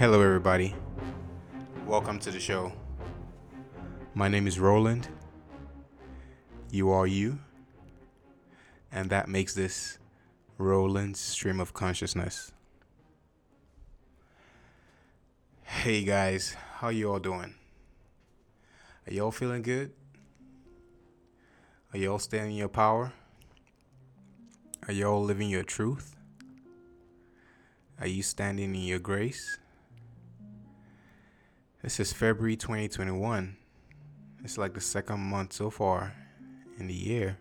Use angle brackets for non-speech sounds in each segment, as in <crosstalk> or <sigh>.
Hello, everybody. Welcome to the show. My name is Roland. You are you. And that makes this Roland's Stream of Consciousness. Hey guys, how you all doing? Are y'all feeling good? Are y'all standing in your power? Are y'all living your truth? Are you standing in your grace? This is February 2021. It's like the second month so far in the year.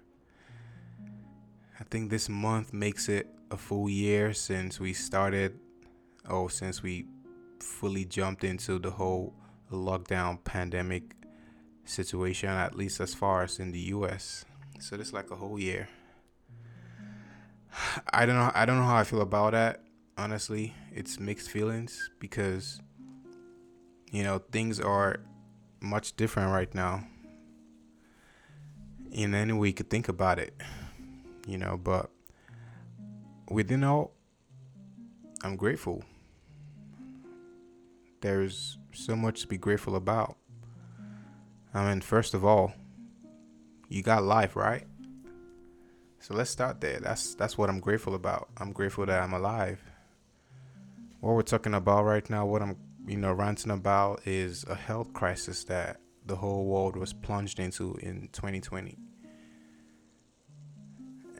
I think this month makes it a full year since we started, oh, since we fully jumped into the whole lockdown pandemic situation, at least as far as in the US. So this like a whole year. <sighs> I don't know I don't know how I feel about that. Honestly, it's mixed feelings because you know, things are much different right now. In any way you could think about it, you know, but within all, I'm grateful. There's so much to be grateful about. I mean, first of all, you got life, right? So let's start there. That's that's what I'm grateful about. I'm grateful that I'm alive. What we're talking about right now, what I'm you know, ranting about is a health crisis that the whole world was plunged into in 2020.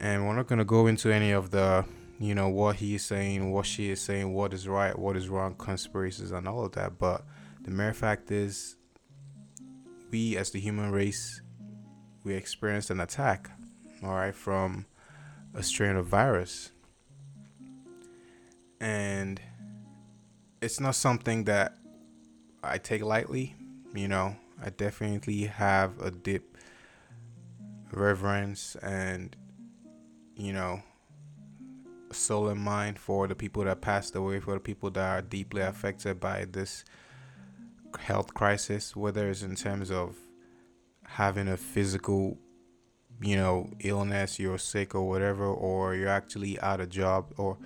And we're not going to go into any of the, you know, what he is saying, what she is saying, what is right, what is wrong, conspiracies, and all of that. But the mere fact is, we as the human race, we experienced an attack, all right, from a strain of virus. And it's not something that I take lightly. You know, I definitely have a deep reverence and, you know, soul and mind for the people that passed away, for the people that are deeply affected by this health crisis, whether it's in terms of having a physical, you know, illness, you're sick or whatever, or you're actually out of job or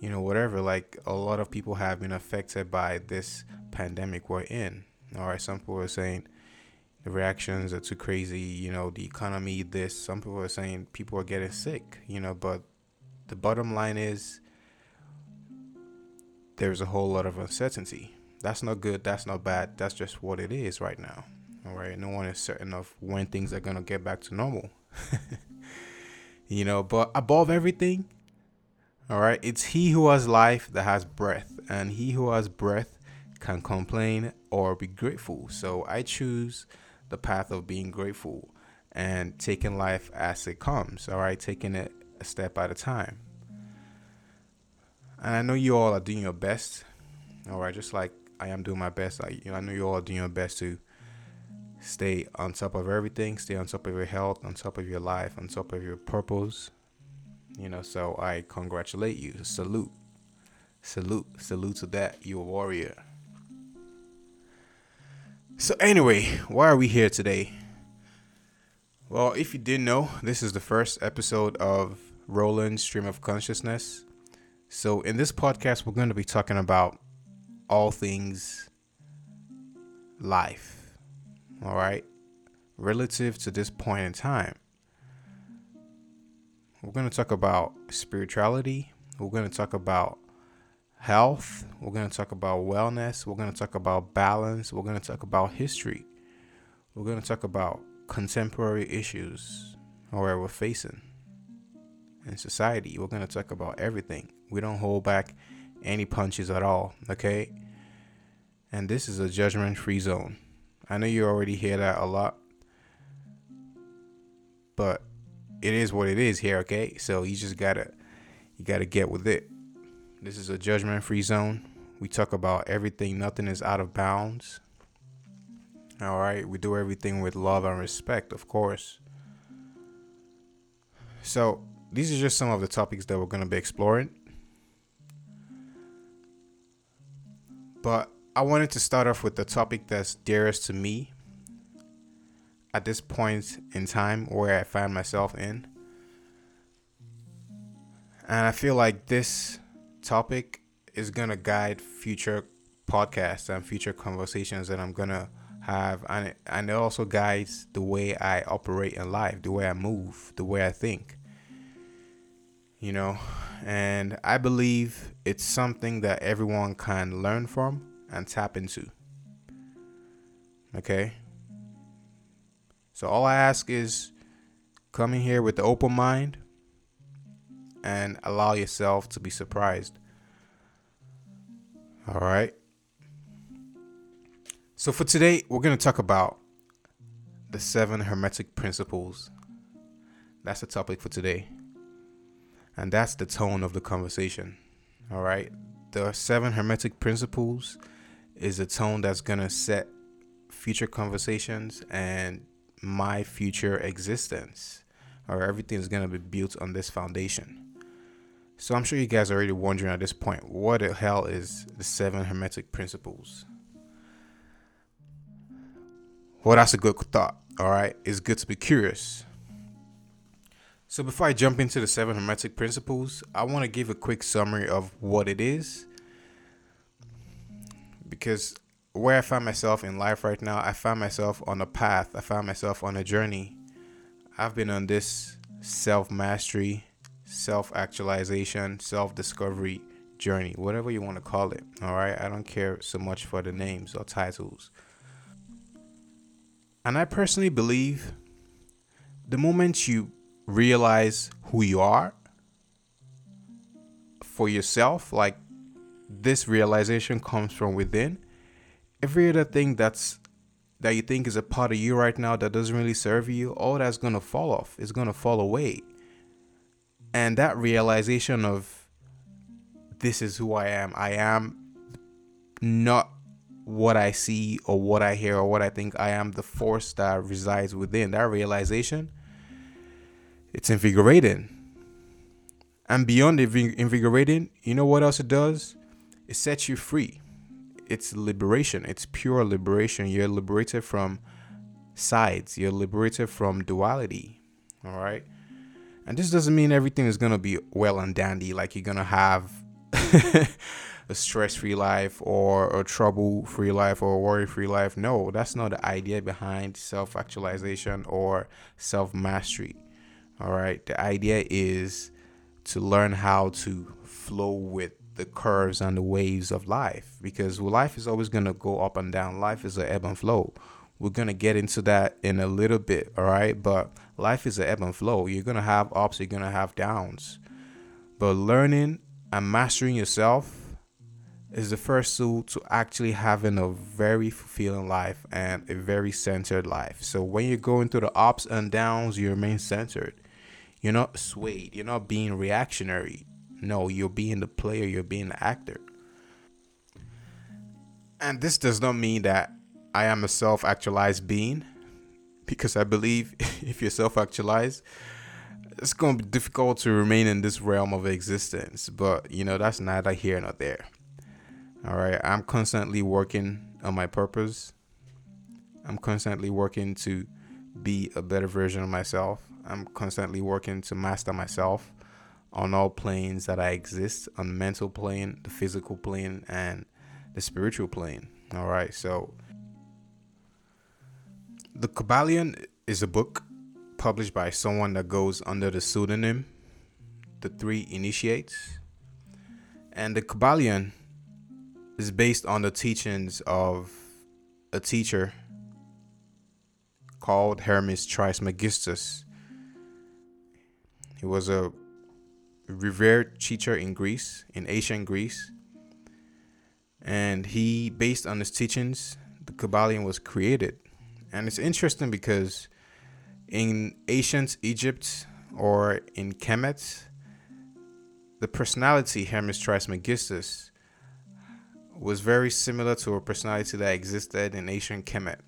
you know, whatever. Like a lot of people have been affected by this pandemic we're in. All right, some people are saying the reactions are too crazy. You know, the economy, this. Some people are saying people are getting sick. You know, but the bottom line is there's a whole lot of uncertainty. That's not good. That's not bad. That's just what it is right now. All right, no one is certain of when things are gonna get back to normal. <laughs> you know, but above everything, all right. It's he who has life that has breath, and he who has breath can complain or be grateful. So I choose the path of being grateful and taking life as it comes. All right. Taking it a step at a time. And I know you all are doing your best. All right. Just like I am doing my best. I, you know, I know you all are doing your best to stay on top of everything, stay on top of your health, on top of your life, on top of your purpose, you know, so I congratulate you. Salute. Salute. Salute to that. You're a warrior. So, anyway, why are we here today? Well, if you didn't know, this is the first episode of Roland's Stream of Consciousness. So, in this podcast, we're going to be talking about all things life, all right, relative to this point in time. We're going to talk about spirituality. We're going to talk about health. We're going to talk about wellness. We're going to talk about balance. We're going to talk about history. We're going to talk about contemporary issues or we're facing in society. We're going to talk about everything. We don't hold back any punches at all, okay? And this is a judgment free zone. I know you already hear that a lot, but it is what it is here, okay? So you just gotta you gotta get with it. This is a judgment free zone. We talk about everything, nothing is out of bounds. All right, we do everything with love and respect, of course. So, these are just some of the topics that we're going to be exploring. But I wanted to start off with the topic that's dearest to me at this point in time where I find myself in. And I feel like this topic is going to guide future podcasts and future conversations that I'm gonna have, and and it also guides the way I operate in life, the way I move, the way I think. You know, and I believe it's something that everyone can learn from and tap into. Okay. So all I ask is come in here with an open mind and allow yourself to be surprised. All right. So for today, we're going to talk about the seven hermetic principles. That's the topic for today. And that's the tone of the conversation. All right. The seven hermetic principles is a tone that's going to set future conversations and my future existence. Or everything is going to be built on this foundation. So I'm sure you guys are already wondering at this point what the hell is the seven hermetic principles? Well, that's a good thought. All right. It's good to be curious. So before I jump into the seven hermetic principles, I want to give a quick summary of what it is. Because where I find myself in life right now, I find myself on a path, I find myself on a journey. I've been on this self mastery, self actualization, self discovery journey, whatever you want to call it. All right. I don't care so much for the names or titles. And I personally believe the moment you realize who you are for yourself, like this realization comes from within, every other thing that's that you think is a part of you right now that doesn't really serve you, all that's gonna fall off. It's gonna fall away. And that realization of this is who I am. I am not what I see or what I hear or what I think. I am the force that resides within. That realization, it's invigorating. And beyond invigorating, you know what else it does? It sets you free. It's liberation. It's pure liberation. You're liberated from sides. You're liberated from duality. All right. And this doesn't mean everything is to be well and dandy, like you're to have <laughs> a stress free life or a trouble free life or a worry free life. No, that's not the idea behind self actualization or self mastery. All right. The idea is to learn how to flow with the curves and the waves of life because life is always going to go up and down. Life is an ebb and flow. We're going to get into that in a little bit. All right. But life is an ebb and flow. You're going to have ups, you're going to have downs. But learning and mastering yourself is the first tool to actually having a very fulfilling life and a very centered life. So when you're going through the ups and downs, you remain centered. You're not swayed. You're not being reactionary. No, you're being the player. You're being the actor. And this does not mean that I am a self-actualized being, because I believe <laughs> if you're self-actualized, it's going to be difficult to remain in this realm of existence. But you know that's neither here nor there. All right, I'm constantly working on my purpose. I'm constantly working to be a better version of myself. I'm constantly working to master myself on all planes that I exist on the mental plane, the physical plane, and the spiritual plane. All right, so The Kybalion is a book published by someone that goes under the pseudonym The Three Initiates. And the Kybalion is based on the teachings of a teacher called Hermes Trismegistus. He was a revered teacher in Greece, in ancient Greece. And he, based on his teachings, the Kybalion was created. And it's interesting because in ancient Egypt or in Kemet, the personality Hermes Trismegistus was very similar to a personality that existed in ancient Kemet.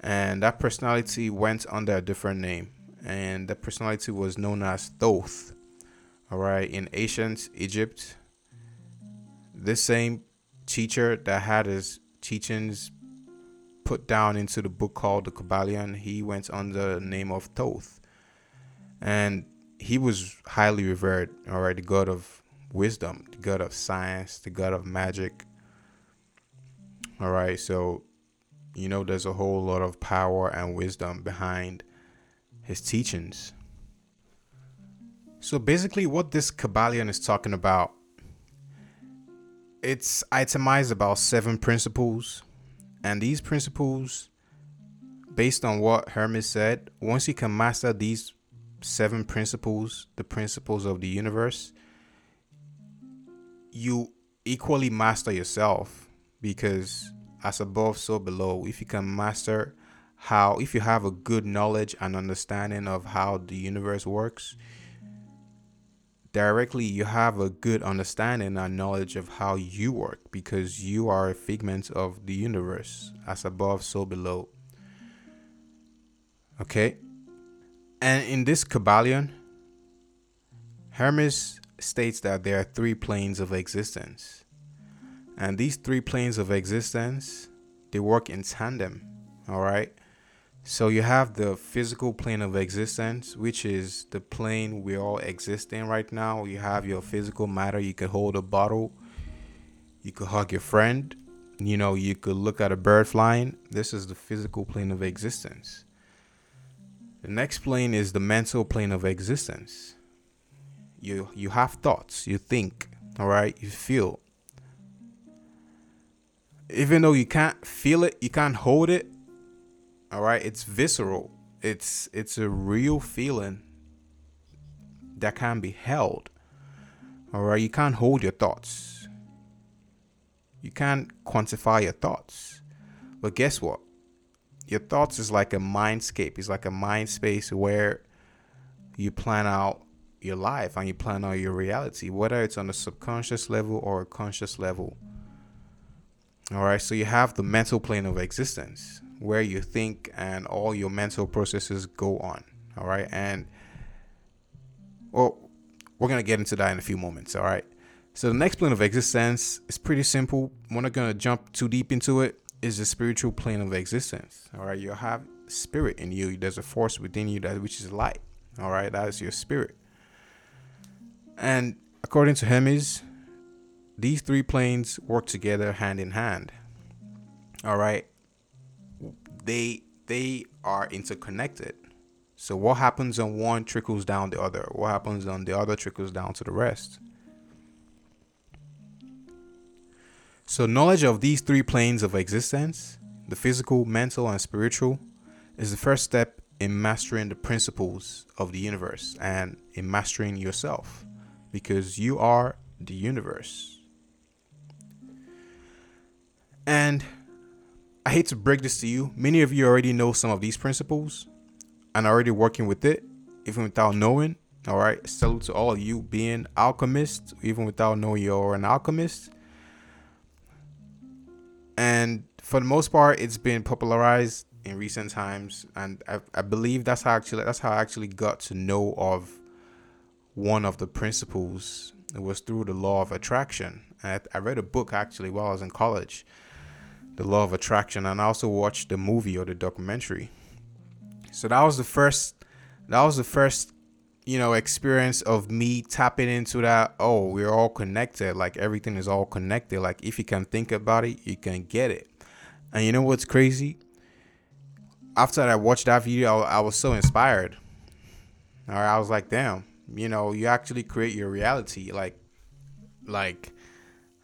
And that personality went under a different name. And that personality was known as Thoth. Alright, in ancient Egypt, this same teacher that had his teachings put down into the book called the Kybalion, he went under the name of Thoth. And he was highly revered, alright, the god of wisdom, the god of science, the god of magic. All right, so you know there's a whole lot of power and wisdom behind his teachings. So basically, what this Kybalion is talking about, it's itemized about seven principles, and these principles, based on what Hermes said, once you can master these seven principles, the principles of the universe, you equally master yourself because as above, so below. If you can master how, if you have a good knowledge and understanding of how the universe works, directly you have a good understanding and knowledge of how you work because you are a figment of the universe as above so below okay and in this Kybalion, Hermes states that there are three planes of existence. And these three planes of existence, they work in tandem. All right. So you have the physical plane of existence, which is the plane we all exist in right now. You have your physical matter. You could hold a bottle. You could hug your friend. You know, you could look at a bird flying. This is the physical plane of existence. The next plane is the mental plane of existence. You you have thoughts, you think, all right? You feel. Even though you can't feel it, you can't hold it. All right? It's visceral. It's it's a real feeling that can be held. All right? You can't hold your thoughts. You can't quantify your thoughts. But guess what? your thoughts is like a mindscape. It's like a mind space where you plan out your life and you plan out your reality, whether it's on a subconscious level or a conscious level. All right, so you have the mental plane of existence where you think and all your mental processes go on. All right, and well, we're gonna get into that in a few moments. All right, so the next plane of existence is pretty simple. We're not gonna jump too deep into it is the spiritual plane of existence. All right, you have spirit in you. There's a force within you that which is light. All right, that is your spirit. And according to Hermes, these three planes work together hand in hand. All right, they they are interconnected. So what happens on one trickles down the other. What happens on the other trickles down to the rest. So, knowledge of these three planes of existence the physical, mental, and spiritual is the first step in mastering the principles of the universe and in mastering yourself because you are the universe. And I hate to break this to you, many of you already know some of these principles and already working with it, even without knowing. All right, salute to all of you being alchemists, even without knowing you're an alchemist and for the most part, it's been popularized in recent times, and I, I believe that's how actually that's how I actually got to know of one of the principles. It was through the law of attraction. I, I read a book actually while I was in college, the law of attraction, and I also watched the movie or the documentary. So that was the first. That was the first you know experience of me tapping into that oh we're all connected like everything is all connected like if you can think about it you can get it and you know what's crazy after i watched that video i, I was so inspired all right i was like damn you know you actually create your reality like like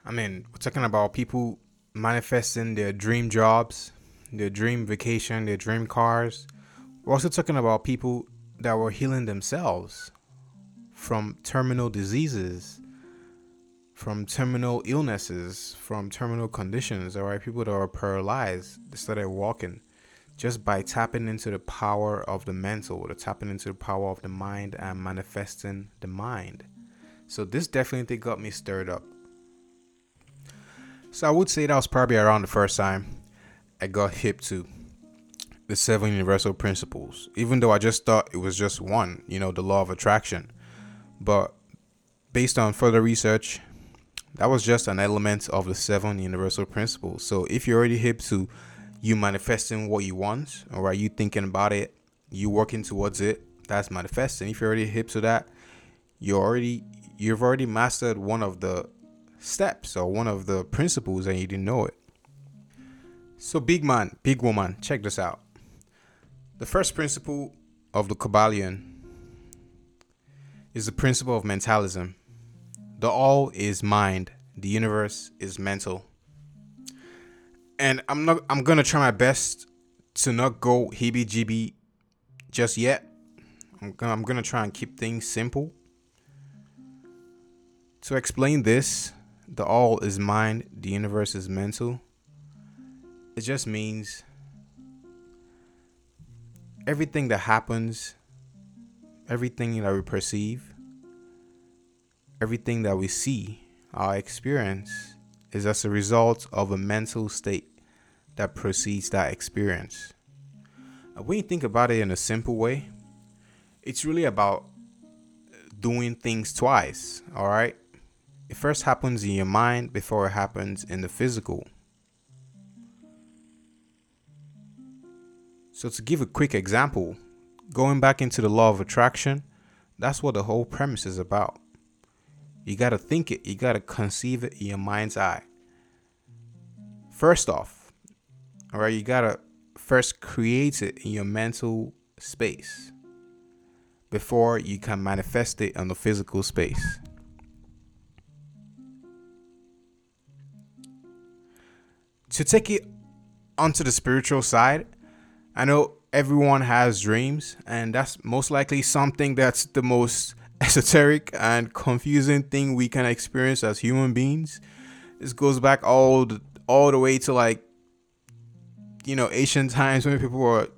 i mean we're talking about people manifesting their dream jobs their dream vacation their dream cars we're also talking about people that were healing themselves from terminal diseases, from terminal illnesses, from terminal conditions. All right, people that are paralyzed, they started walking just by tapping into the power of the mental, or tapping into the power of the mind and manifesting the mind. So this definitely got me stirred up. So I would say that was probably around the first time I got hip to the seven universal principles, even though I just thought it was just one, you know, the law of attraction. But based on further research, that was just an element of the seven universal principles. So if you're already hip to you manifesting what you want, or are you thinking about it, you working towards it, that's manifesting. If you're already hip to that, you're already you've already mastered one of the steps or one of the principles and you didn't know it. So, big man, big woman, check this out. The first principle of the Kybalion is the principle of mentalism. The all is mind, the universe is mental. And I'm not I'm gonna try my best to not go heebie jeebie just yet. I'm gonna, I'm gonna try and keep things simple. To explain this, the all is mind, the universe is mental. It just means everything that happens, everything that we perceive, everything that we see, our experience, is as a result of a mental state that precedes that experience. When you think about it in a simple way, it's really about doing things twice, all right? It first happens in your mind before it happens in the physical. So, to give a quick example, going back into the law of attraction, that's what the whole premise is about. You got to think it, you got to conceive it in your mind's eye. First off, all right, you got to first create it in your mental space before you can manifest it on the physical space. To take it onto the spiritual side, I know everyone has dreams, and that's most likely something that's the most <laughs> esoteric and confusing thing we can experience as human beings. This goes back all the, all the way to like you know ancient times when people were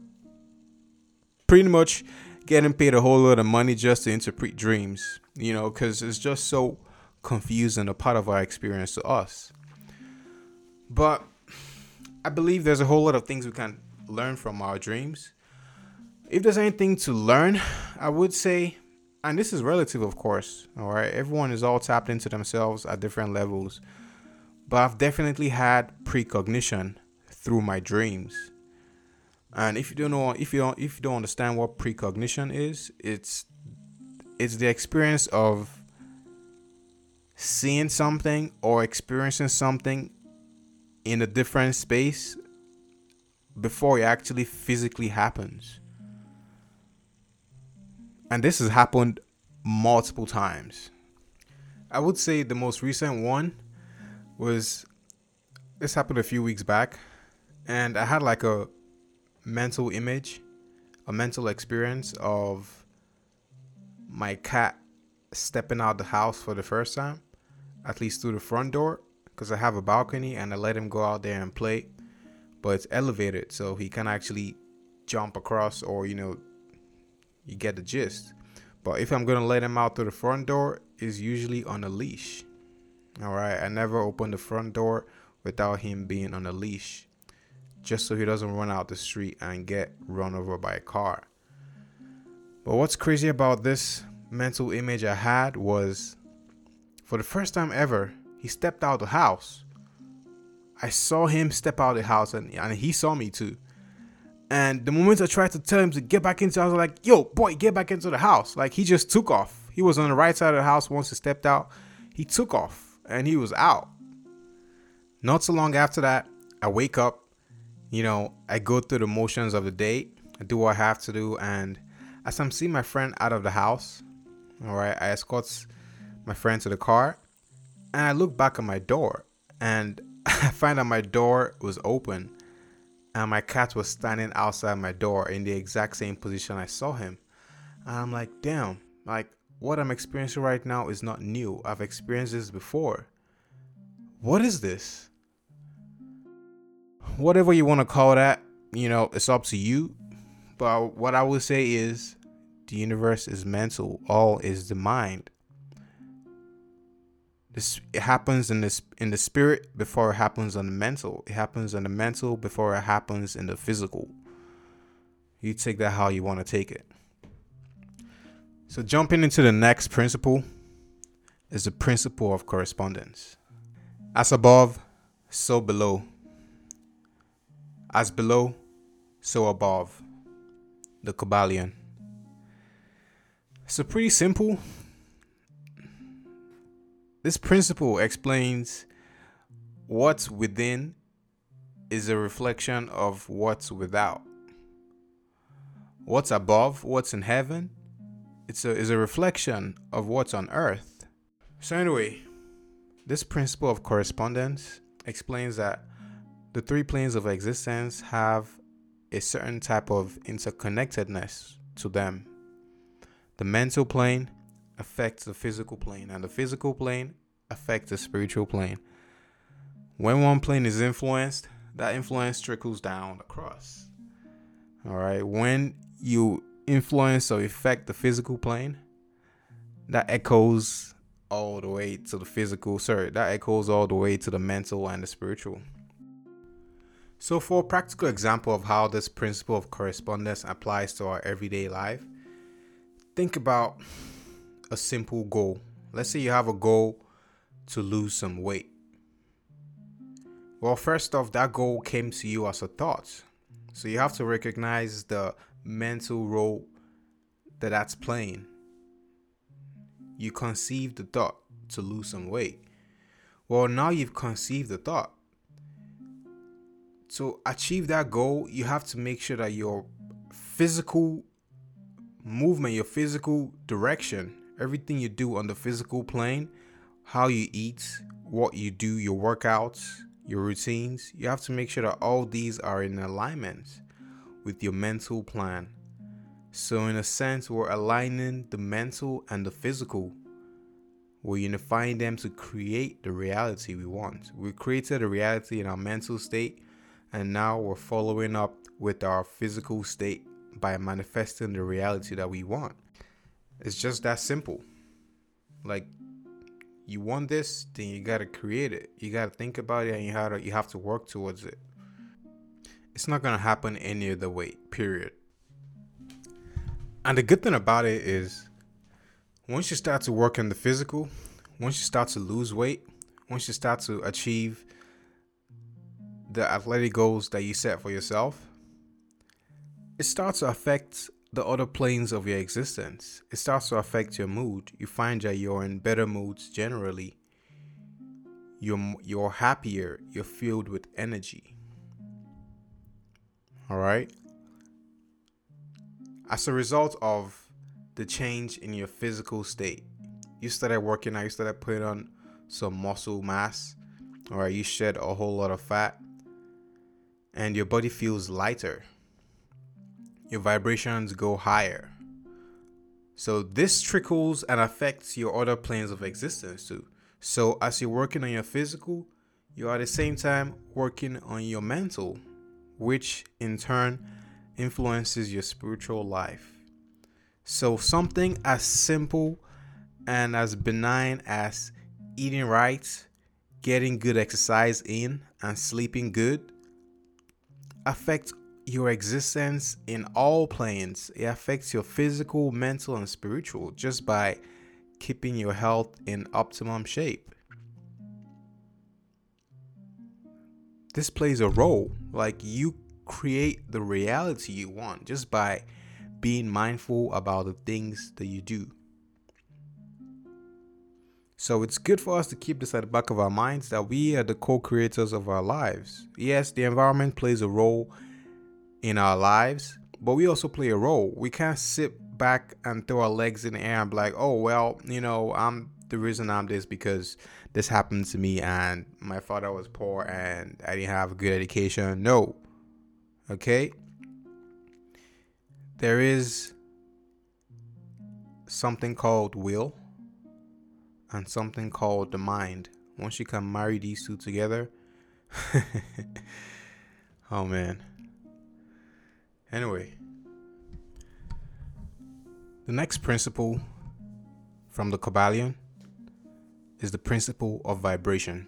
pretty much getting paid a whole lot of money just to interpret dreams. You know, because it's just so confusing a part of our experience to us. But I believe there's a whole lot of things we can learn from our dreams. If there's anything to learn, I would say and this is relative, of course. All right, everyone is all tapped into themselves at different levels, but I've definitely had precognition through my dreams. And if you don't know, if you don't, if you don't understand what precognition is, it's it's the experience of seeing something or experiencing something in a different space before it actually physically happens and this has happened multiple times. I would say the most recent one was this happened a few weeks back, and I had like a mental image, a mental experience of my cat stepping out the house for the first time, at least through the front door, because I have a balcony and I let him go out there and play, but it's elevated, so he can actually jump across or you know you get the gist. But if I'm gonna let him out through the front door, is usually on a leash. All right, I never open the front door without him being on a leash, just so he doesn't run out the street and get run over by a car. But what's crazy about this mental image I had was, for the first time ever, he stepped out of the house. I saw him step out of the house, and, and he saw me too. And the moment I tried to tell him to get back into, I was like, "Yo, boy, get back into the house!" Like he just took off. He was on the right side of the house once he stepped out. He took off and he was out. Not so long after that, I wake up. You know, I go through the motions of the day. I do what I have to do, and as I'm seeing my friend out of the house, all right, I escort my friend to the car, and I look back at my door, and <laughs> I find out my door was open and my cat was standing outside my door in the exact same position I saw him. And I'm like, damn, like what I'm experiencing right now is not new. I've experienced this before. What is this? Whatever you want to call that, you know, it's up to you. But what I would say is the universe is mental, all is the mind. This it happens in this in the spirit before it happens on the mental. It happens on the mental before it happens in the physical. You take that how you want to take it. So jumping into the next principle is the principle of correspondence. As above, so below. As below, so above. The Kybalion. So pretty simple this principle explains what's within is a reflection of what's without. What's above, what's in heaven, it's a, is a reflection of what's on earth. So, anyway, this principle of correspondence explains that the three planes of existence have a certain type of interconnectedness to them. The mental plane affects the physical plane, and the physical plane affects the spiritual plane. When one plane is influenced, that influence trickles down across. All right. When you influence or affect the physical plane, that echoes all the way to the physical. Sorry, that echoes all the way to the mental and the spiritual. So, for a practical example of how this principle of correspondence applies to our everyday life, think about a simple goal. Let's say you have a goal to lose some weight. Well, first off, that goal came to you as a thought. So you have to recognize the mental role that that's playing. You conceived the thought to lose some weight. Well, now you've conceived the thought to achieve that goal, you have to make sure that your physical movement, your physical direction, everything you do on the physical plane, how you eat, what you do, your workouts, your routines, you have to make sure that all these are in alignment with your mental plan. So, in a sense, we're aligning the mental and the physical. We're unifying them to create the reality we want. We created a reality in our mental state and now we're following up with our physical state by manifesting the reality that we want. It's just that simple. Like you want this, then you gotta create it. You gotta think about it and you have to you have to work towards it. It's not gonna happen any other way, period. And the good thing about it is once you start to work on the physical, once you start to lose weight, once you start to achieve the athletic goals that you set for yourself, it starts to affect the other planes of your existence. It starts to affect your mood. You find that you're in better moods generally. You're you're happier. You're filled with energy. All right. As a result of the change in your physical state, you started working out. You started putting on some muscle mass. All right. You shed a whole lot of fat and your body feels lighter. Your vibrations go higher. So this trickles and affects your other planes of existence too. So as you're working on your physical, you're at the same time working on your mental, which in turn influences your spiritual life. So something as simple and as benign as eating right, getting good exercise in, and sleeping good affects your existence in all planes. It affects your physical, mental, and spiritual just by keeping your health in optimum shape. This plays a role. Like you create the reality you want just by being mindful about the things that you do. So it's good for us to keep this at the back of our minds that we are the co creators of our lives. Yes, the environment plays a role in our lives, but we also play a role. We can't sit back and throw our legs in the air and be like, oh, well, you know, I'm the reason I'm this because this happened to me and my father was poor and I didn't have a good education. No. Okay? There is something called will and something called the mind. Once you can marry these two together, <laughs> oh man. Anyway, the next principle from the Kybalion is the principle of vibration.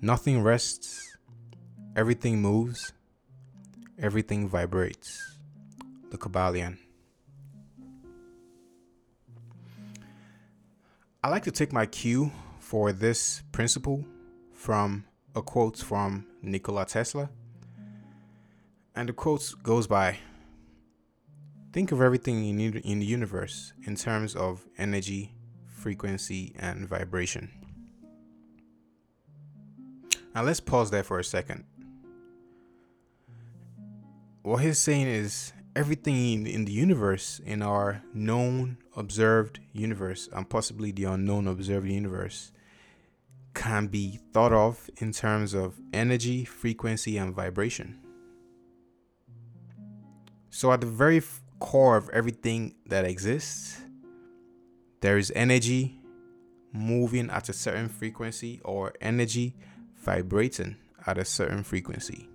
Nothing rests, everything moves, everything vibrates. The Kybalion. I like to take my cue for this principle from a quote from Nikola Tesla. And the quote goes by Think of everything in, in the universe in terms of energy, frequency, and vibration. Now let's pause there for a second. What he's saying is everything in the universe, in our known, observed universe, and possibly the unknown, observed universe, can be thought of in terms of energy, frequency, and vibration. So, at the very core of everything that exists, there is energy moving at a certain frequency or energy vibrating at a certain frequency.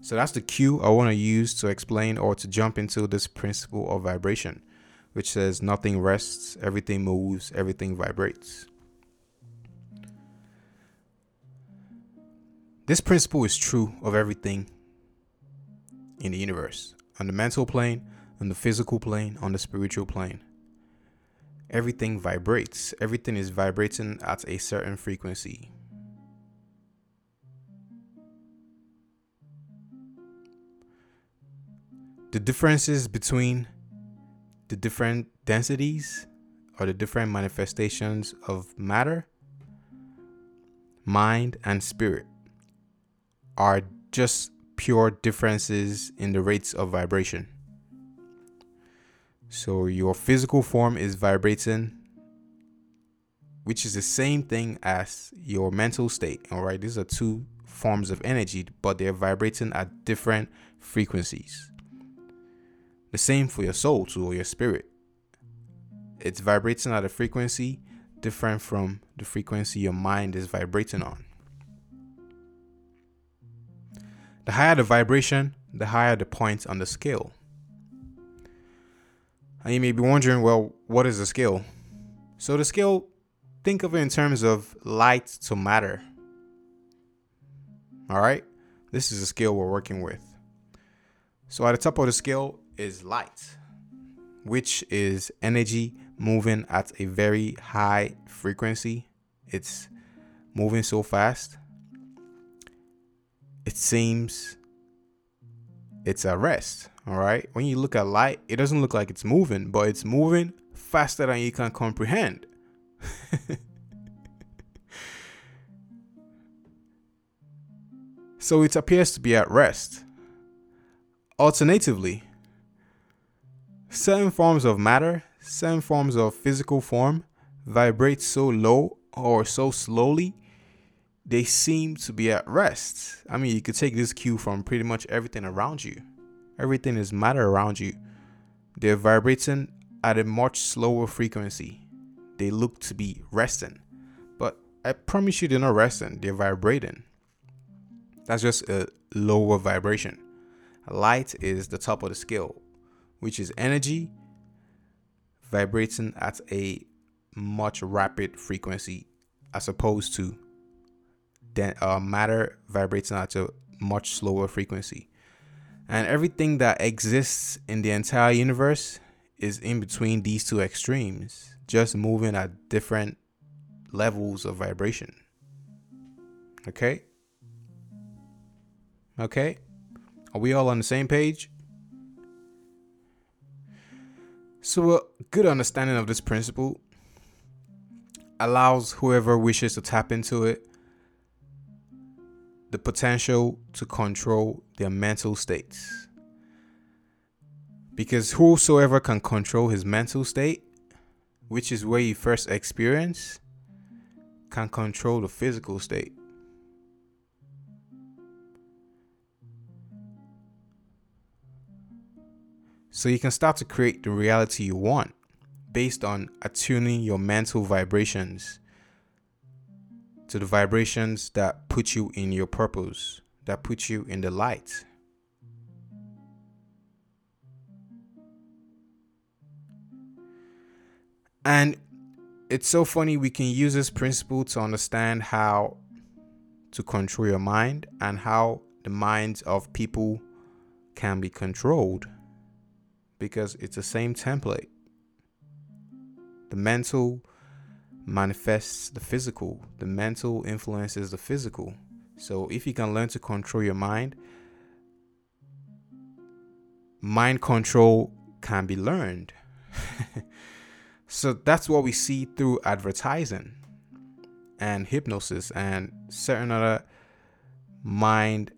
So that's the cue I want to use to explain or to jump into this principle of vibration, which says nothing rests, everything moves, everything vibrates. This principle is true of everything in the universe on the mental plane, on the physical plane, on the spiritual plane. Everything vibrates, everything is vibrating at a certain frequency. the differences between the different densities or the different manifestations of matter, mind, and spirit are just pure differences in the rates of vibration. So your physical form is vibrating, which is the same thing as your mental state. All right, these are two forms of energy, but they're vibrating at different frequencies. The same for your soul too, or your spirit. It's vibrating at a frequency different from the frequency your mind is vibrating on. The higher the vibration, the higher the points on the scale. And you may be wondering, well, what is the scale? So the scale, think of it in terms of light to matter. All right? This is the scale we're working with. So at the top of the scale is light, which is energy moving at a very high frequency. It's moving so fast. It seems it's at rest. All right. When you look at light, it doesn't look like it's moving, but it's moving faster than you can comprehend. <laughs> so it appears to be at rest. Alternatively, certain forms of matter, certain forms of physical form vibrate so low or so slowly, they seem to be at rest. I mean, you could take this cue from pretty much everything around you. Everything is matter around you. They're vibrating at a much slower frequency. They look to be resting. But I promise you, they're not resting, they're vibrating. That's just a lower vibration. Light is the top of the scale, which is energy vibrating at a much rapid frequency as opposed to then uh, matter vibrating at a much slower frequency. And everything that exists in the entire universe is in between these two extremes, just moving at different levels of vibration. Okay? Okay? Are we all on the same page? So, a good understanding of this principle allows whoever wishes to tap into it the potential to control their mental states. Because whosoever can control his mental state, which is where you first experience, can control the physical state. So you can start to create the reality you want based on attuning your mental vibrations to the vibrations that put you in your purpose, that put you in the light. And it's so funny, we can use this principle to understand how to control your mind and how the minds of people can be controlled because it's the same template. The mental manifests the physical, the mental influences the physical. So if you can learn to control your mind, mind control can be learned. <laughs> so that's what we see through advertising. and hypnosis and certain other mind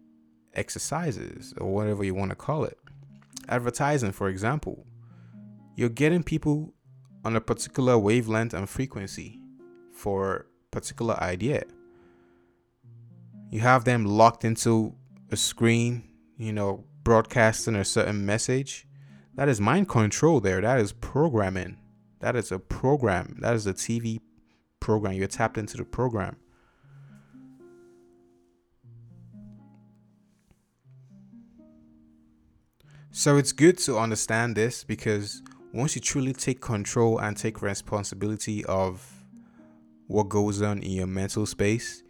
exercises or whatever you want to call it. Advertising, for example, you're getting people on a particular wavelength and frequency for particular idea. You have them locked into a screen, you know, broadcasting a certain message. That is mind control there. That is programming. That is a program. That is a TV program. You're tapped into the program. So it's good to understand this because once you truly take control and take responsibility of what goes on in your mental space,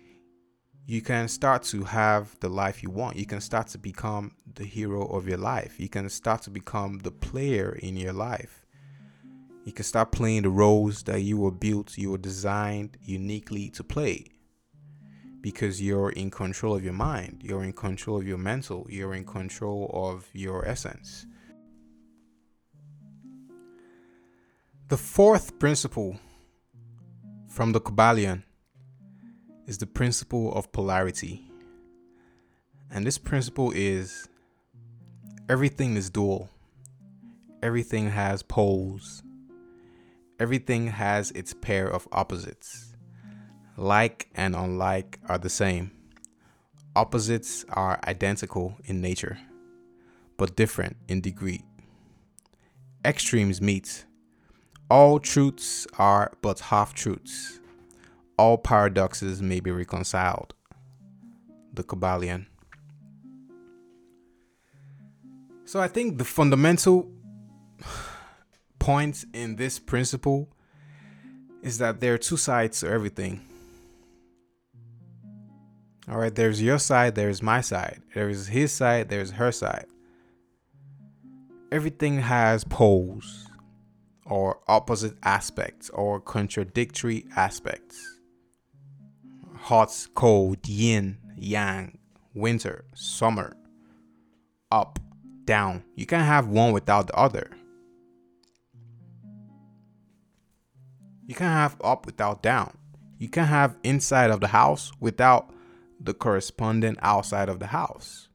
you can start to have the life you want. You can start to become the hero of your life. You can start to become the player in your life. You can start playing the roles that you were built, you were designed uniquely to play because you're in control of your mind, you're in control of your mental, you're in control of your essence. The fourth principle from the Kybalion is the principle of polarity. And this principle is everything is dual, everything has poles, everything has its pair of opposites. Like and unlike are the same. Opposites are identical in nature, but different in degree. Extremes meet. All truths are but half truths. All paradoxes may be reconciled. The Kybalion. So I think the fundamental <sighs> point in this principle is that there are two sides to everything. All right, there's your side, there's my side. There's his side, there's her side. Everything has poles or opposite aspects or contradictory aspects. Hot, cold, yin, yang, winter, summer, up, down. You can't have one without the other. You can't have up without down. You can't have inside of the house without the correspondent outside of the house.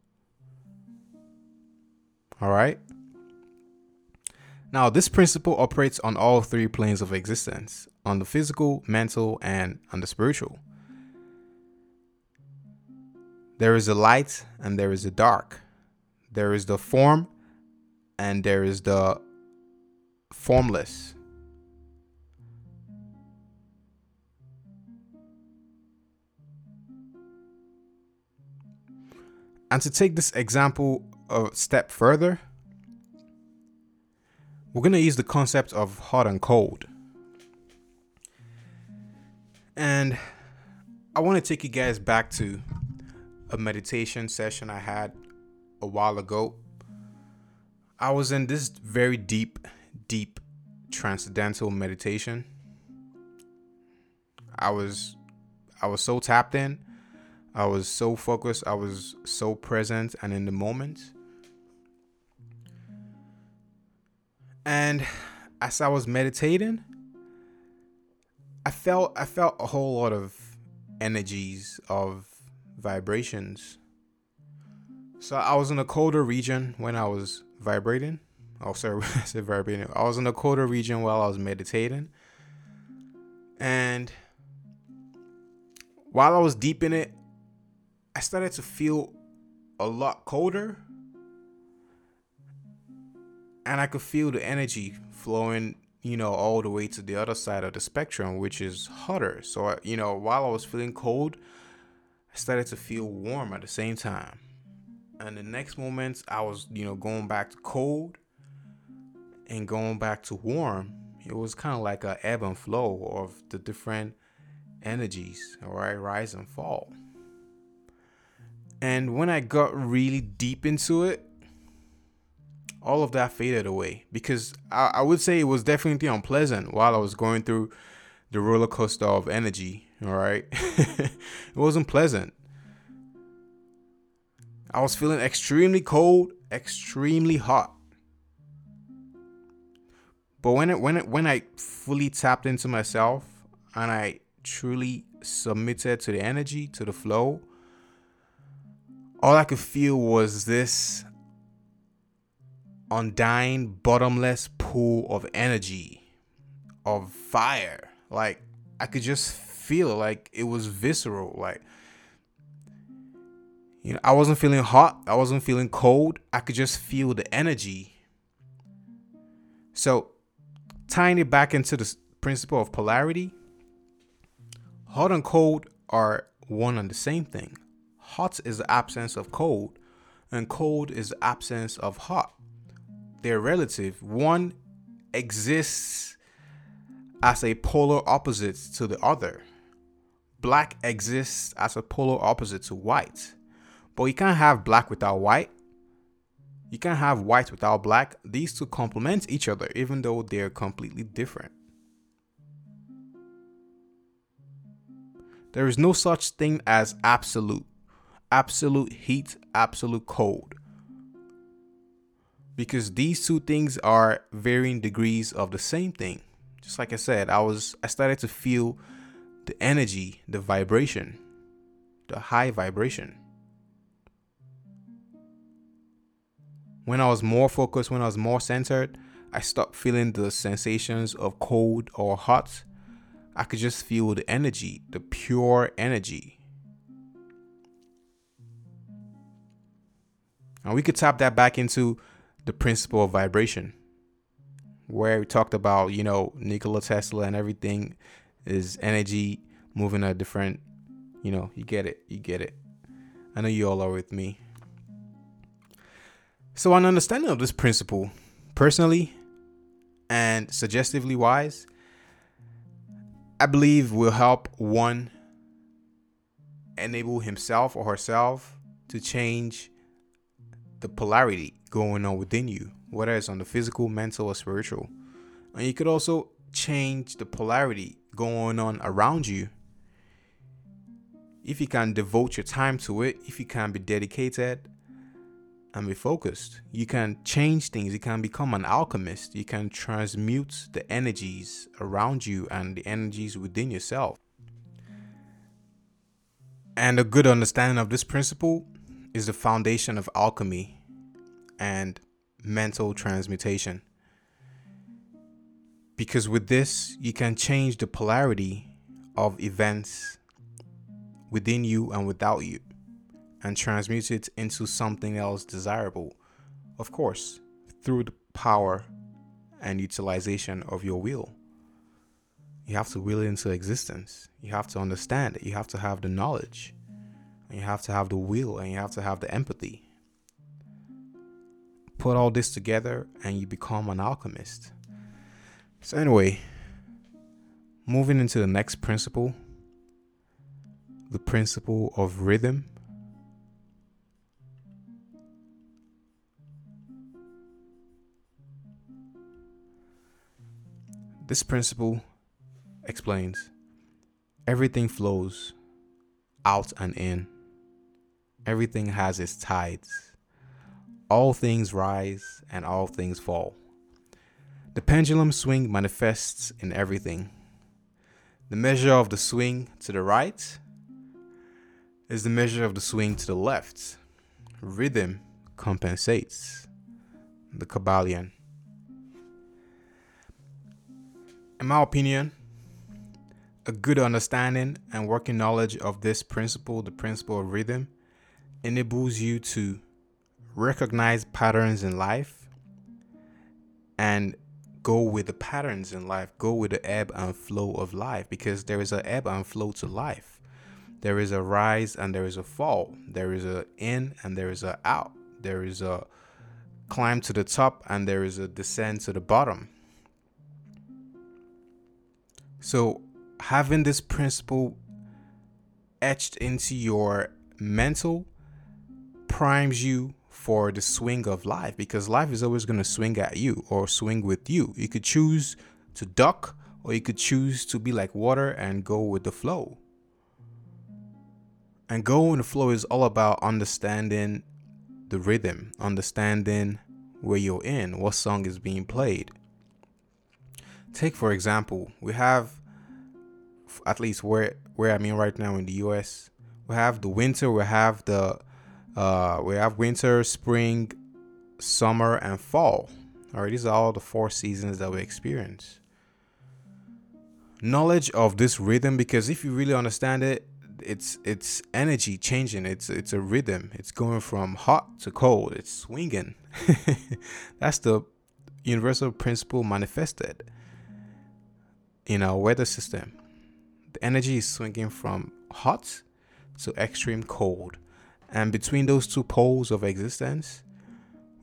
All right. Now, this principle operates on all three planes of existence on the physical, mental, and on the spiritual. There is a light and there is a dark. There is the form and there is the formless. And to take this example a step further, we're going to use the concept of hot and cold. And I want to take you guys back to a meditation session I had a while ago. I was in this very deep, deep transcendental meditation. I was I was so tapped in I was so focused, I was so present and in the moment. And as I was meditating, I felt I felt a whole lot of energies of vibrations. So I was in a colder region when I was vibrating. Oh, sorry, <laughs> I said vibrating. I was in a colder region while I was meditating. And while I was deep in it, I started to feel a lot colder. And I could feel the energy flowing, you know, all the way to the other side of the spectrum, which is hotter. So, you know, while I was feeling cold, I started to feel warm at the same time. And the next moment, I was, you know, going back to cold and going back to warm. It was kind of like a ebb and flow of the different energies, all right, rise and fall. And when I got really deep into it, all of that faded away because I, I would say it was definitely unpleasant while I was going through the roller coaster of energy. All right. <laughs> it wasn't pleasant. I was feeling extremely cold, extremely hot. But when it when it when I fully tapped into myself and I truly submitted to the energy, to the flow, all I could feel was this undying, bottomless pool of energy, of fire. Like I could just feel like it was visceral. Like you know, I wasn't feeling hot, I wasn't feeling cold. I could just feel the energy. So, tying it back into the principle of polarity, hot and cold are one and the same thing. Hot is the absence of cold, and cold is the absence of hot. They're relative. One exists as a polar opposite to the other. Black exists as a polar opposite to white. But you can't have black without white. You can't have white without black. These two complement each other, even though they're completely different. There is no such thing as absolute. Absolute heat, absolute cold. Because these two things are varying degrees of the same thing. Just like I said, I was I started to feel the energy, the vibration, the high vibration. When I was more focused, when I was more centered, I stopped feeling the sensations of cold or hot. I could just feel the energy, the pure energy. And we could tap that back into the principle of vibration, where we talked about, you know, Nikola Tesla and everything is energy moving at different, you know, you get it, you get it. I know you all are with me. So, an understanding of this principle, personally and suggestively wise, I believe will help one enable himself or herself to change the polarity going on within you, whether it's on the physical, mental, or spiritual. And you could also change the polarity going on around you. If you can devote your time to it, if you can be dedicated, and be focused. You can change things. You can become an alchemist. You can transmute the energies around you and the energies within yourself. And a good understanding of this principle is the foundation of alchemy and mental transmutation. Because with this, you can change the polarity of events within you and without you and transmute it into something else desirable. Of course, through the power and utilization of your will. You have to will it into existence. You have to understand it. You have to have the knowledge. And you have to have the will and you have to have the empathy. Put all this together and you become an alchemist. So, anyway, moving into the next principle the principle of rhythm This principle explains everything flows out and in, everything has its tides. All things rise and all things fall. The pendulum swing manifests in everything. The measure of the swing to the right is the measure of the swing to the left. Rhythm compensates. The Kybalion. In my opinion, a good understanding and working knowledge of this principle, the principle of rhythm, enables you to recognize patterns in life and go with the patterns in life, go with the ebb and flow of life because there is an ebb and flow to life. There is a rise and there is a fall. There is a in and there is a out. There is a climb to the top and there is a descent to the bottom. So, having this principle etched into your mental primes you for the swing of life because life is always going to swing at you or swing with you. You could choose to duck or you could choose to be like water and go with the flow. And go with the flow is all about understanding the rhythm, understanding where you're in, what song is being played. Take for example, we have at least where where I'm in right now in the US, we have the winter, we have the uh, we have winter, spring, summer, and fall. All right, these are all the four seasons that we experience. Knowledge of this rhythm, because if you really understand it, it's it's energy changing. It's it's a rhythm. It's going from hot to cold. It's swinging. <laughs> That's the universal principle manifested in our weather system. The energy is swinging from hot to extreme cold. And between those two poles of existence,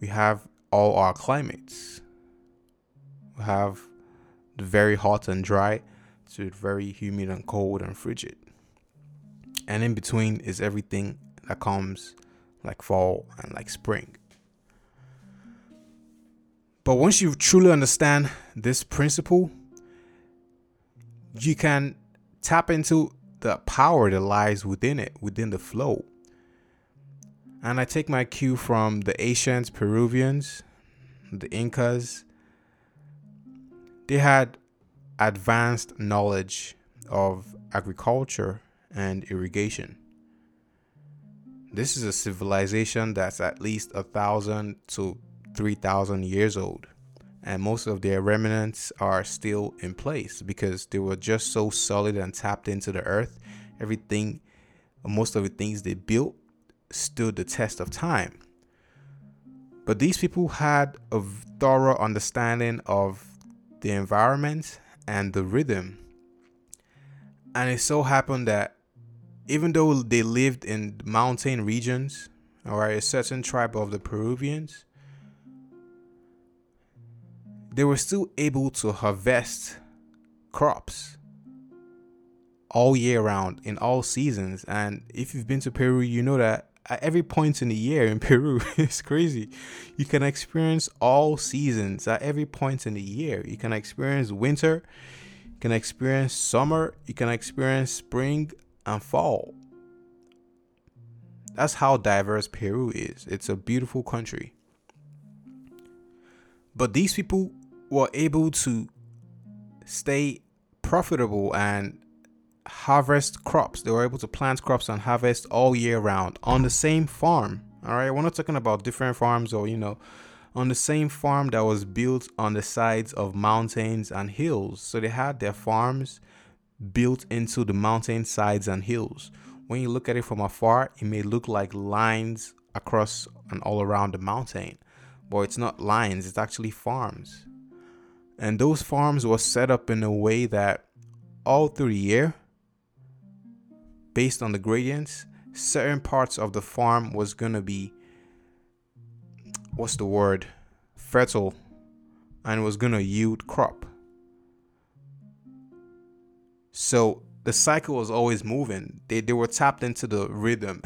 we have all our climates. We have the very hot and dry to very humid and cold and frigid. And in between is everything that comes like fall and like spring. But once you truly understand this principle, you can tap into the power that lies within it, within the flow. And I take my cue from the ancient Peruvians, the Incas. They had advanced knowledge of agriculture and irrigation. This is a civilization that's at least a thousand to three thousand years old and most of their remnants are still in place because they were just so solid and tapped into the earth. Everything, most of the things they built stood the test of time. But these people had a thorough understanding of the environment and the rhythm. And it so happened that even though they lived in mountain regions, or a certain tribe of the Peruvians, they were still able to harvest crops all year round in all seasons. And if you've been to Peru, you know that at every point in the year in <laughs> Peru, it's crazy. You can experience all seasons at every point in the year. You can experience winter, you can experience summer, you can experience spring and fall. That's how diverse Peru is. It's a beautiful country. But these people were able to stay profitable and harvest crops. They were able to plant crops and harvest all year round on the same farm. All right, we're not talking about different farms or you know, on the same farm that was built on the sides of mountains and hills. So they had their farms built into the mountain sides and hills. When you look at it from afar, it may look like lines across and all around the mountain, but it's not lines, it's actually farms. And those farms were set up in a way that all through the year, based on the gradients, certain parts of the farm was gonna be what's the word? Fertile and was gonna yield crop. So the cycle was always moving. They they were tapped into the rhythm.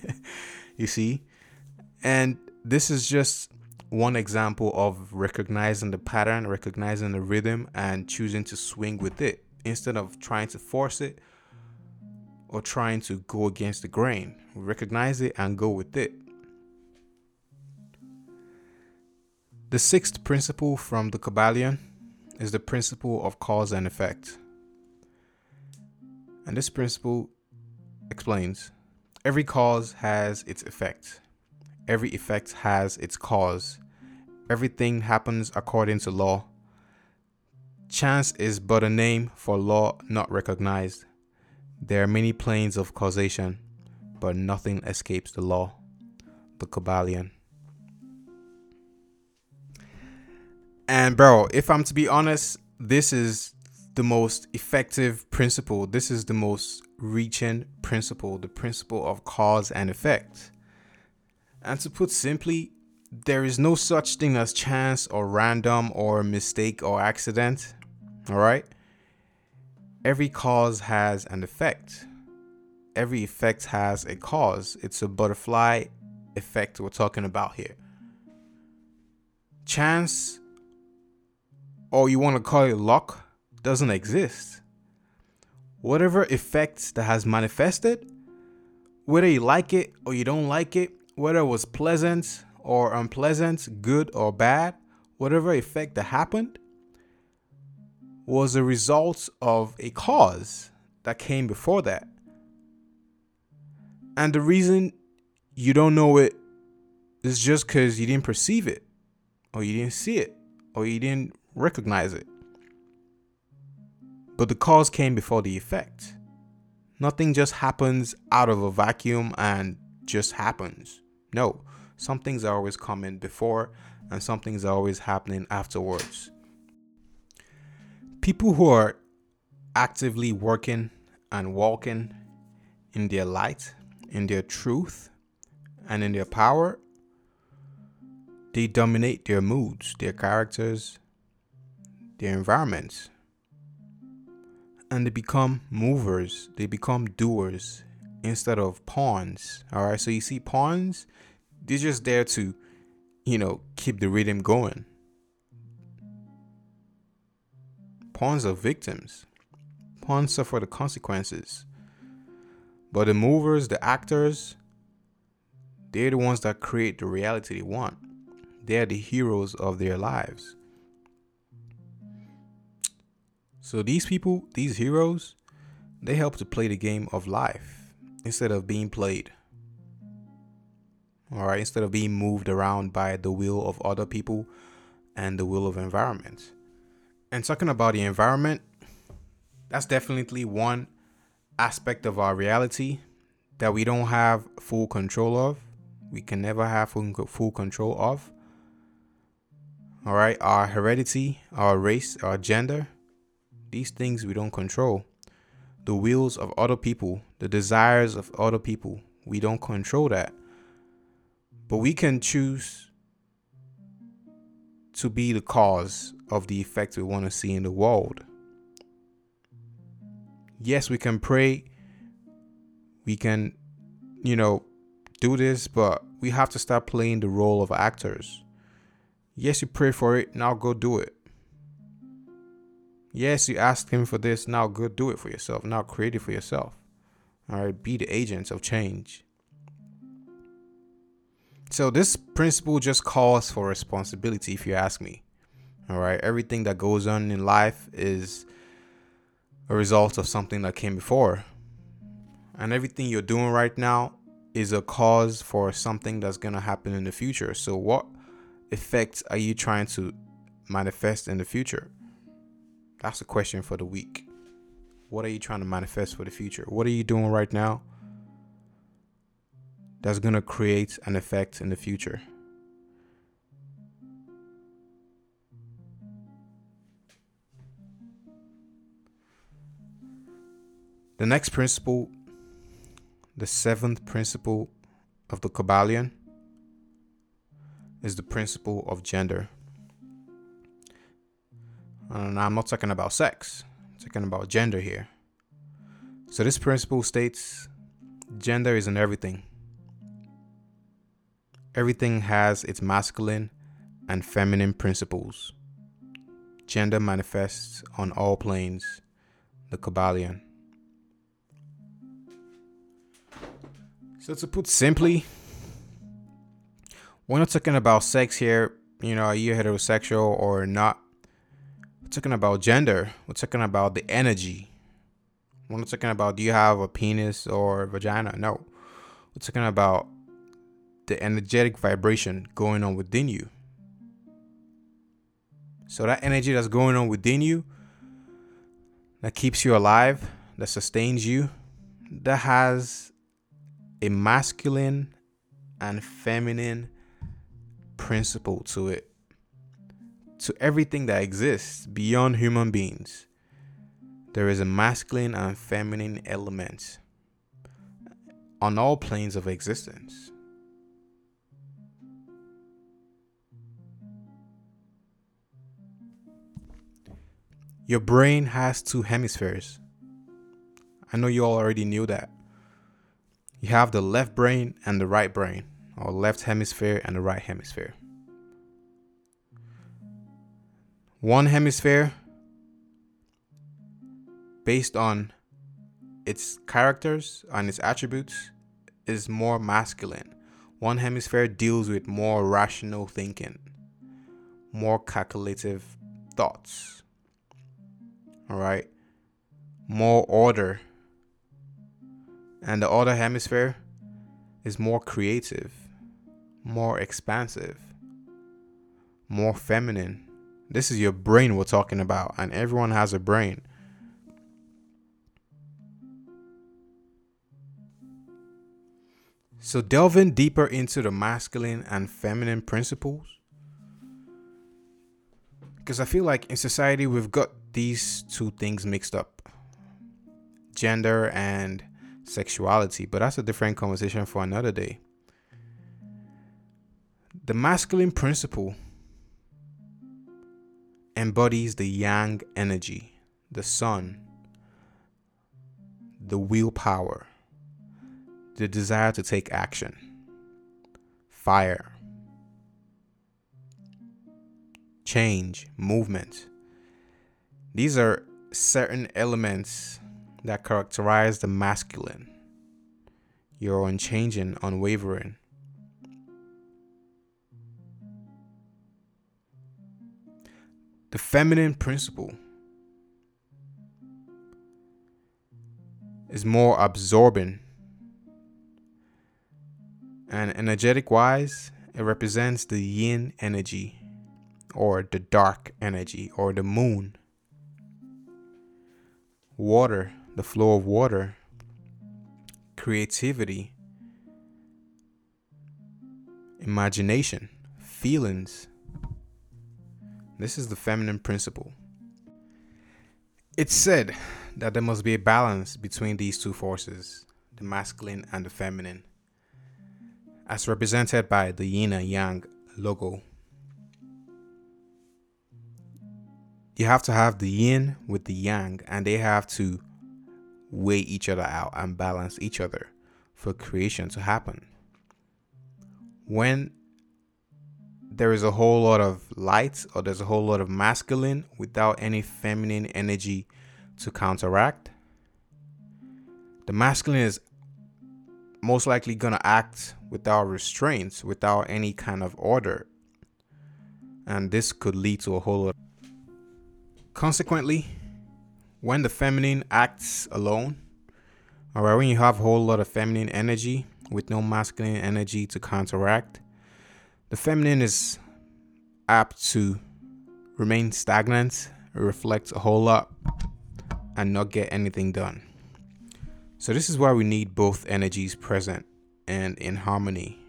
<laughs> you see? And this is just one example of recognizing the pattern, recognizing the rhythm, and choosing to swing with it instead of trying to force it or trying to go against the grain. Recognize it and go with it. The sixth principle from the Kybalion is the principle of cause and effect. And this principle explains every cause has its effect, every effect has its cause, everything happens according to law. Chance is but a name for law not recognized. There are many planes of causation, but nothing escapes the law. The Kybalion. And, bro, if I'm to be honest, this is the most effective principle. This is the most reaching principle, the principle of cause and effect. And to put simply, there is no such thing as chance or random or mistake or accident. All right? Every cause has an effect. Every effect has a cause. It's a butterfly effect we're talking about here. Chance, or you want to call it luck, doesn't exist. Whatever effect that has manifested, whether you like it or you don't like it, whether it was pleasant or unpleasant, good or bad, whatever effect that happened was a result of a cause. that came before that. And the reason you don't know it is just because you didn't perceive it, or you didn't see it, or you didn't recognize it. But the cause came before the effect. Nothing just happens out of a vacuum and just happens. No, some things are always coming before and some things are always happening afterwards. People who are actively working and walking in their light, in their truth, and in their power, they dominate their moods, their characters, their environments. And they become movers, they become doers instead of pawns. All right, so you see, pawns, they're just there to, you know, keep the rhythm going. Pawns are victims pawns suffer the consequences. But the movers, the actors, they're the ones that create the reality they want. They're the heroes of their lives. So these people, these heroes, they help to play the game of life instead of being played. All right, instead of being moved around by the will of other people and the will of environment. And talking about the environment, that's definitely one aspect of our reality that we don't have full control of. We can never have full control of. All right, our heredity, our race, our gender, these things we don't control. The wills of other people, the desires of other people, we don't control that. But we can choose to be the cause of the effect we want to see in the world yes, we can pray, we can, you know, do this, but we have to start playing the role of actors. Yes, you pray for it, now go do it. Yes, you asked him for this, now go do it for yourself. Now create it for yourself. All right, be the agents of change. So, this principle just calls for responsibility, if you ask me. All right, everything that goes on in life is a result of something that came before. And everything you're doing right now is a cause for something that's going to happen in the future. So, what effects are you trying to manifest in the future? That's a question for the week. What are you trying to manifest for the future? What are you doing right now that's going to create an effect in the future? The next principle, the seventh principle of the Kybalion, is the principle of gender. And I'm not talking about sex, I'm talking about gender here. So, this principle states gender is in everything. Everything has its masculine and feminine principles. Gender manifests on all planes, the Kybalion. So to put simply, we're not talking about sex here. You know, are you heterosexual or not? We're talking about gender. We're talking about the energy. We're not talking about do you have a penis or a vagina? No. We're talking about the energetic vibration going on within you. So that energy that's going on within you that keeps you alive, that sustains you, that has a masculine and feminine principle to it, to everything that exists beyond human beings. There is a masculine and feminine element on all planes of existence. Your brain has two hemispheres. I know you all already knew that. You have the left brain and the right brain, or left hemisphere and the right hemisphere. One hemisphere, based on its characters and its attributes, is more masculine. One hemisphere deals with more rational thinking, more calculative thoughts. All right, more order And the other hemisphere is more creative, more expansive, more feminine. This is your brain we're talking about, and everyone has a brain. So, delving deeper into the masculine and feminine principles, because I feel like in society we've got these two things mixed up gender and sexuality, but that's a different conversation for another day. The masculine principle embodies the yang energy, the sun, the willpower, the desire to take action, fire, change, movement. These are certain elements that characterize the masculine. You're unchanging, unwavering. The feminine principle is more absorbing. And energetic wise, it represents the yin energy or the dark energy or the moon. Water the flow of water, creativity, imagination, feelings. This is the feminine principle. It's said that there must be a balance between these two forces, the masculine and the feminine, as represented by the yin and yang logo. You have to have the yin with the yang, and they have to weigh each other out and balance each other for creation to happen. When there is a whole lot of light or there's a whole lot of masculine without any feminine energy to counteract, the masculine is most likely going to act without restraints, without any kind of order. And this could lead to a whole lot. Consequently, when the feminine acts alone, all right, when you have a whole lot of feminine energy with no masculine energy to counteract, the feminine is apt to remain stagnant, reflect a whole lot, and not get anything done. So, this is why we need both energies present and in harmony.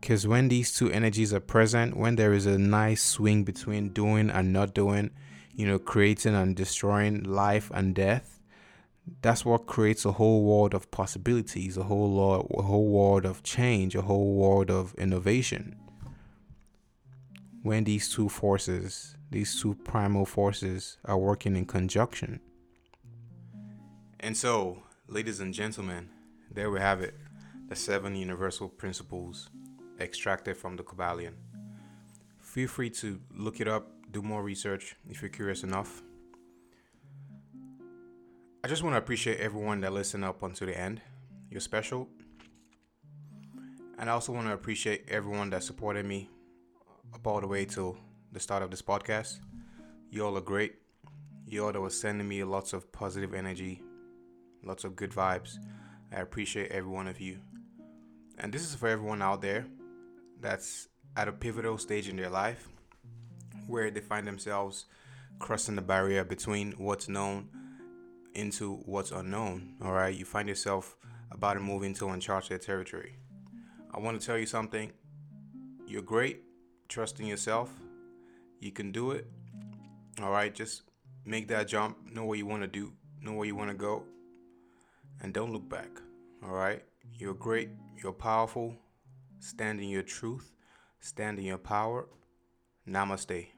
Because when these two energies are present, when there is a nice swing between doing and not doing, you know, creating and destroying life and death, that's what creates a whole world of possibilities, a whole lot, a whole world of change, a whole world of innovation. When these two forces, these two primal forces, are working in conjunction. And so, ladies and gentlemen, there we have it the seven universal principles extracted from the Kybalion. Feel free to look it up do more research if you're curious enough. I just want to appreciate everyone that listened up until the end. You're special. And I also want to appreciate everyone that supported me up all the way till the start of this podcast. You all are great. You all that sending me lots of positive energy, lots of good vibes. I appreciate every one of you. And this is for everyone out there that's at a pivotal stage in their life where they find themselves crossing the barrier between what's known into what's unknown. All right, you find yourself about to move into uncharted territory. I want to tell you something. You're great. Trust in yourself. You can do it. All right, just make that jump. Know what you want to do. Know where you want to go. And don't look back. All right, you're great. You're powerful. Stand in your truth. Stand in your power. Namaste.